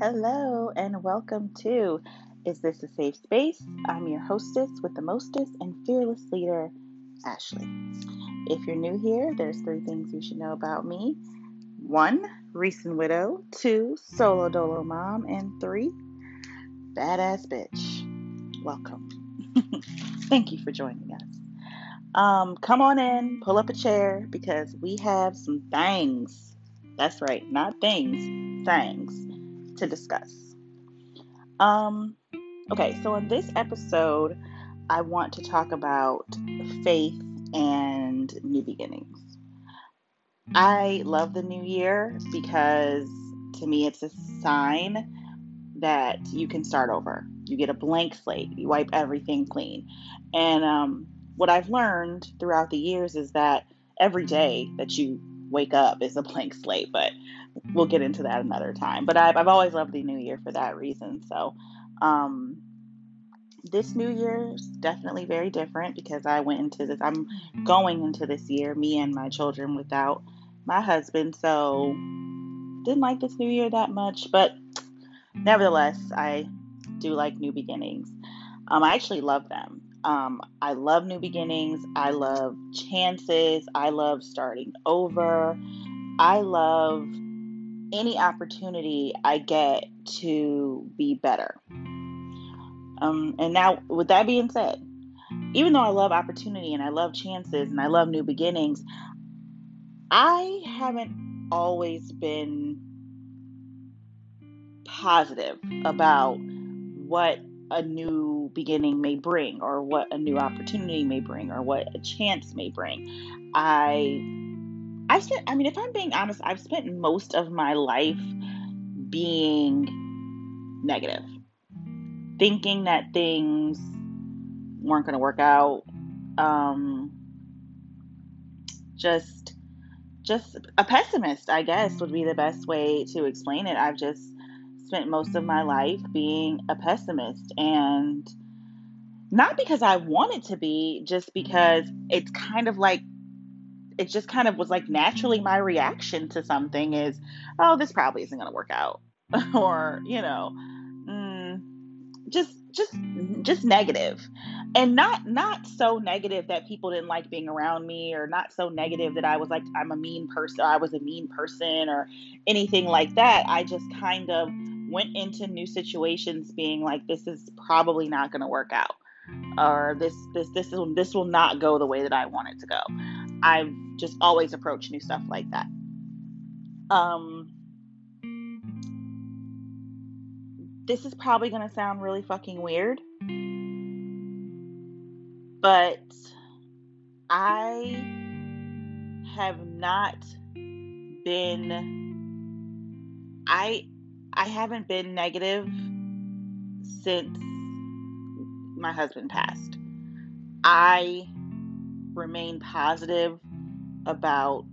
Hello and welcome to Is This a Safe Space? I'm your hostess with the mostest and fearless leader, Ashley. If you're new here, there's three things you should know about me. One, recent widow. Two, solo dolo mom. And three, badass bitch. Welcome. Thank you for joining us. Um, come on in, pull up a chair because we have some things. That's right, not things, things to discuss. Um, okay, so in this episode, I want to talk about faith and new beginnings. I love the new year because to me it's a sign that you can start over. You get a blank slate, you wipe everything clean. And um, what I've learned throughout the years is that every day that you wake up is a blank slate, but we'll get into that another time. But I've, I've always loved the new year for that reason. So, um, this new year is definitely very different because I went into this, I'm going into this year, me and my children, without my husband. So, didn't like this new year that much, but nevertheless, I do like new beginnings. Um, I actually love them. Um, I love new beginnings. I love chances. I love starting over. I love any opportunity I get to be better. Um, and now, with that being said, even though I love opportunity and I love chances and I love new beginnings, I haven't always been positive about what a new beginning may bring or what a new opportunity may bring or what a chance may bring. I I spent I mean if I'm being honest, I've spent most of my life being negative. Thinking that things weren't going to work out. Um just just a pessimist, I guess would be the best way to explain it. I've just spent most of my life being a pessimist and not because I wanted to be, just because it's kind of like it just kind of was like naturally my reaction to something is, oh, this probably isn't going to work out, or you know, mm, just just just negative, and not not so negative that people didn't like being around me, or not so negative that I was like I'm a mean person, I was a mean person, or anything like that. I just kind of went into new situations being like this is probably not going to work out or this this this will this will not go the way that I want it to go. I've just always approached new stuff like that. Um this is probably going to sound really fucking weird. But I have not been I I haven't been negative since my husband passed. I remain positive about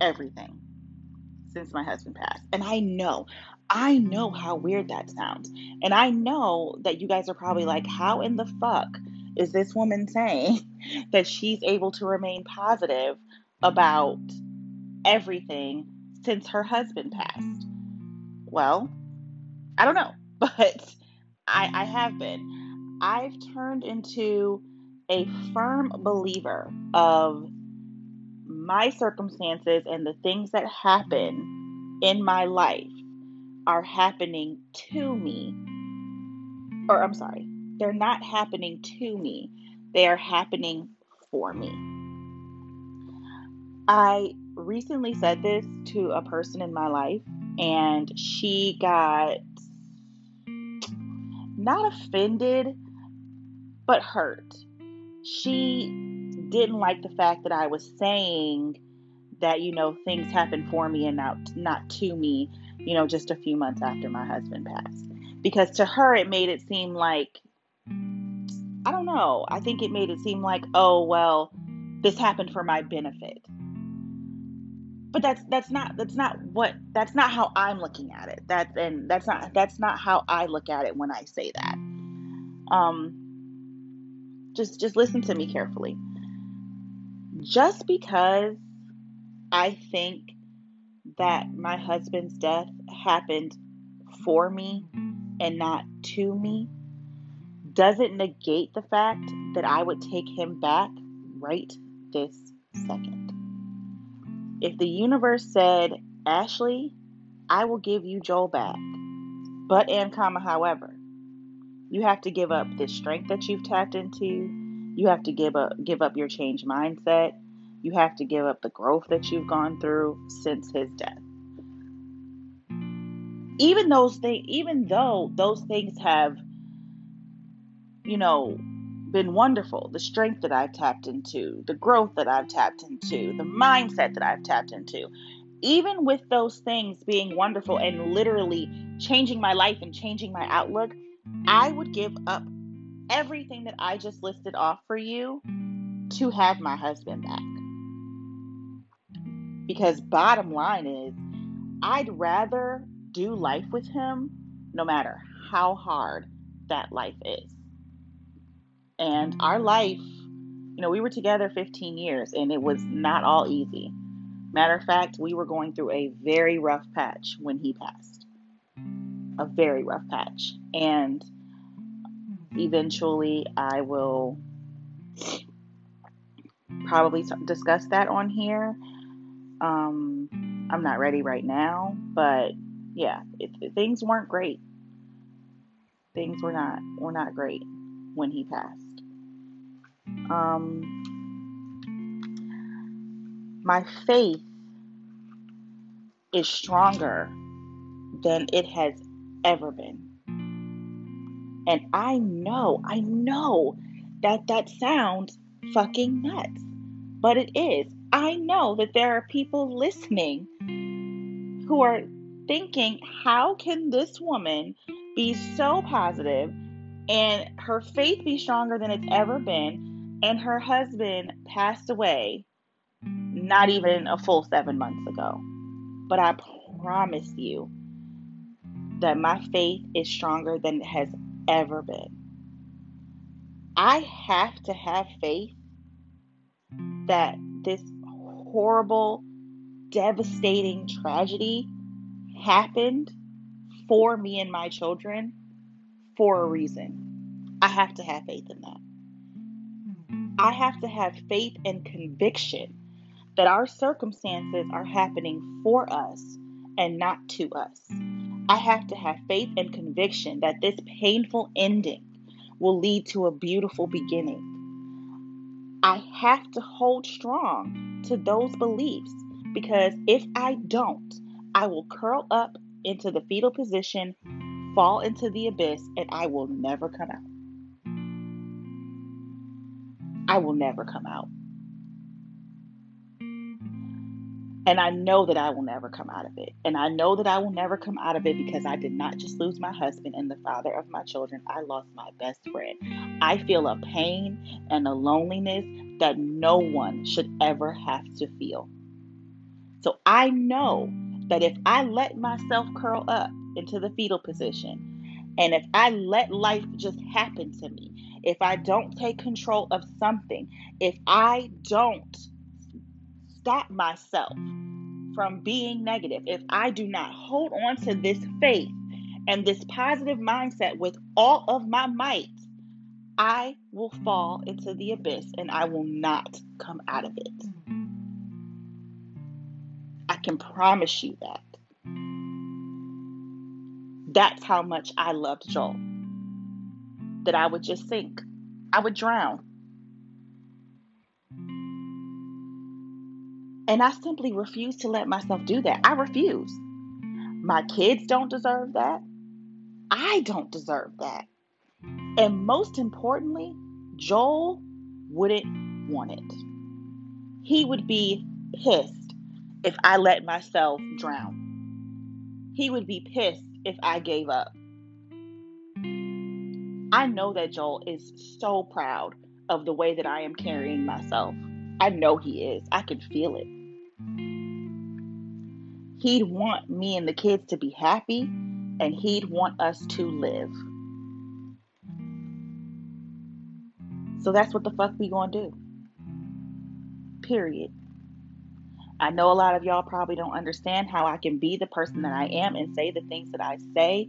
everything since my husband passed. And I know, I know how weird that sounds. And I know that you guys are probably like, how in the fuck is this woman saying that she's able to remain positive about everything since her husband passed? Well, I don't know, but I, I have been. I've turned into a firm believer of my circumstances and the things that happen in my life are happening to me. Or, I'm sorry, they're not happening to me, they are happening for me. I recently said this to a person in my life, and she got not offended, but hurt. She didn't like the fact that I was saying that, you know, things happen for me and not, not to me, you know, just a few months after my husband passed. Because to her, it made it seem like, I don't know, I think it made it seem like, oh, well, this happened for my benefit but that's that's not that's not what that's not how I'm looking at it. That's and that's not that's not how I look at it when I say that. Um just just listen to me carefully. Just because I think that my husband's death happened for me and not to me doesn't negate the fact that I would take him back right this second. If the universe said, Ashley, I will give you Joel back, but and comma, however, you have to give up the strength that you've tapped into. You have to give up give up your change mindset. You have to give up the growth that you've gone through since his death. Even those things, even though those things have, you know, been wonderful. The strength that I've tapped into, the growth that I've tapped into, the mindset that I've tapped into. Even with those things being wonderful and literally changing my life and changing my outlook, I would give up everything that I just listed off for you to have my husband back. Because, bottom line is, I'd rather do life with him no matter how hard that life is. And our life, you know, we were together 15 years and it was not all easy. Matter of fact, we were going through a very rough patch when he passed. A very rough patch. And eventually I will probably discuss that on here. Um, I'm not ready right now, but yeah, it, things weren't great. Things were not were not great when he passed. Um, my faith is stronger than it has ever been. And I know, I know that that sounds fucking nuts, but it is. I know that there are people listening who are thinking, how can this woman be so positive and her faith be stronger than it's ever been? And her husband passed away not even a full seven months ago. But I promise you that my faith is stronger than it has ever been. I have to have faith that this horrible, devastating tragedy happened for me and my children for a reason. I have to have faith in that. I have to have faith and conviction that our circumstances are happening for us and not to us. I have to have faith and conviction that this painful ending will lead to a beautiful beginning. I have to hold strong to those beliefs because if I don't, I will curl up into the fetal position, fall into the abyss, and I will never come out. I will never come out. And I know that I will never come out of it. And I know that I will never come out of it because I did not just lose my husband and the father of my children, I lost my best friend. I feel a pain and a loneliness that no one should ever have to feel. So I know that if I let myself curl up into the fetal position, and if I let life just happen to me, if I don't take control of something, if I don't stop myself from being negative, if I do not hold on to this faith and this positive mindset with all of my might, I will fall into the abyss and I will not come out of it. I can promise you that. That's how much I loved Joel. That I would just sink, I would drown. And I simply refuse to let myself do that. I refuse. My kids don't deserve that. I don't deserve that. And most importantly, Joel wouldn't want it. He would be pissed if I let myself drown. He would be pissed if I gave up. I know that Joel is so proud of the way that I am carrying myself. I know he is. I can feel it. He'd want me and the kids to be happy, and he'd want us to live. So that's what the fuck we gonna do. Period. I know a lot of y'all probably don't understand how I can be the person that I am and say the things that I say.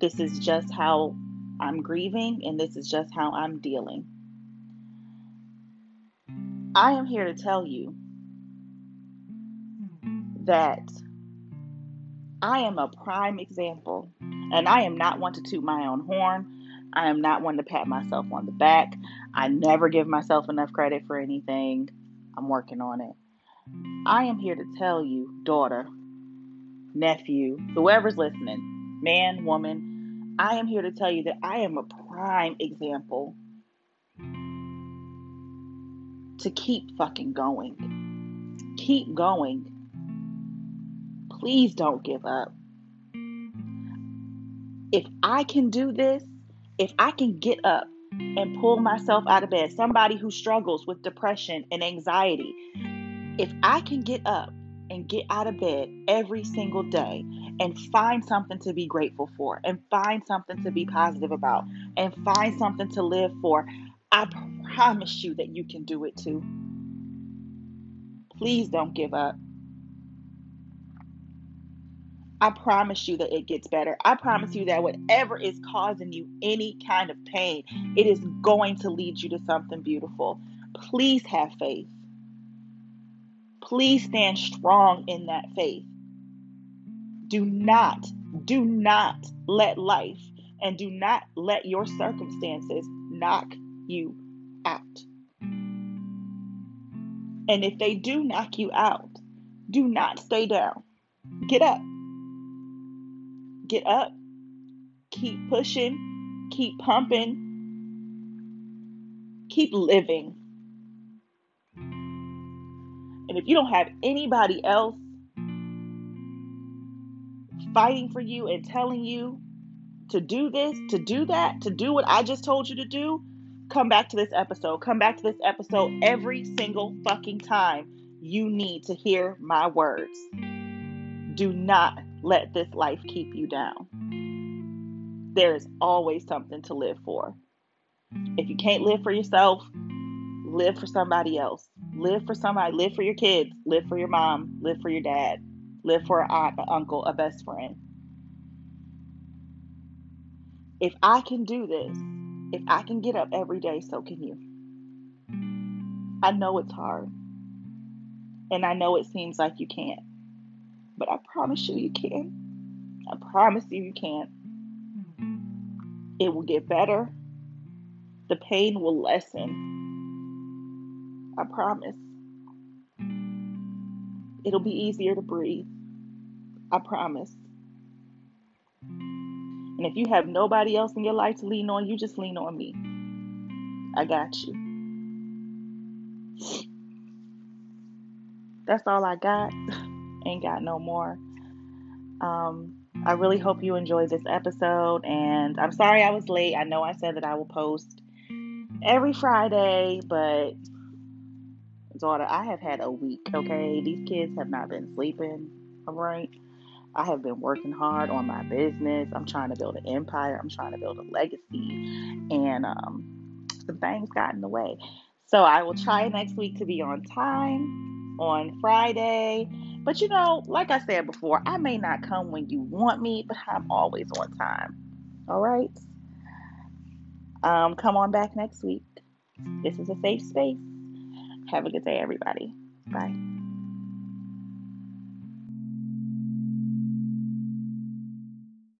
This is just how I'm grieving, and this is just how I'm dealing. I am here to tell you that I am a prime example, and I am not one to toot my own horn. I am not one to pat myself on the back. I never give myself enough credit for anything. I'm working on it. I am here to tell you, daughter, nephew, whoever's listening, man, woman, I am here to tell you that I am a prime example to keep fucking going. Keep going. Please don't give up. If I can do this, if I can get up and pull myself out of bed, somebody who struggles with depression and anxiety, if I can get up and get out of bed every single day and find something to be grateful for and find something to be positive about and find something to live for, I promise you that you can do it too. Please don't give up. I promise you that it gets better. I promise you that whatever is causing you any kind of pain, it is going to lead you to something beautiful. Please have faith. Please stand strong in that faith. Do not, do not let life and do not let your circumstances knock you out. And if they do knock you out, do not stay down. Get up. Get up. Keep pushing. Keep pumping. Keep living. And if you don't have anybody else fighting for you and telling you to do this, to do that, to do what I just told you to do, come back to this episode. Come back to this episode every single fucking time you need to hear my words. Do not let this life keep you down. There is always something to live for. If you can't live for yourself, live for somebody else. Live for somebody. Live for your kids. Live for your mom. Live for your dad. Live for an aunt, an uncle, a best friend. If I can do this, if I can get up every day, so can you. I know it's hard. And I know it seems like you can't. But I promise you, you can. I promise you, you can. It will get better. The pain will lessen. I promise. It'll be easier to breathe. I promise. And if you have nobody else in your life to lean on, you just lean on me. I got you. That's all I got. Ain't got no more. Um, I really hope you enjoyed this episode. And I'm sorry I was late. I know I said that I will post every Friday, but daughter, I have had a week, okay? These kids have not been sleeping, all right? I have been working hard on my business. I'm trying to build an empire. I'm trying to build a legacy. And um, some things got in the way. So I will try next week to be on time on Friday. But you know, like I said before, I may not come when you want me, but I'm always on time. All right? Um, come on back next week. This is a safe space. Have a good day, everybody. Bye.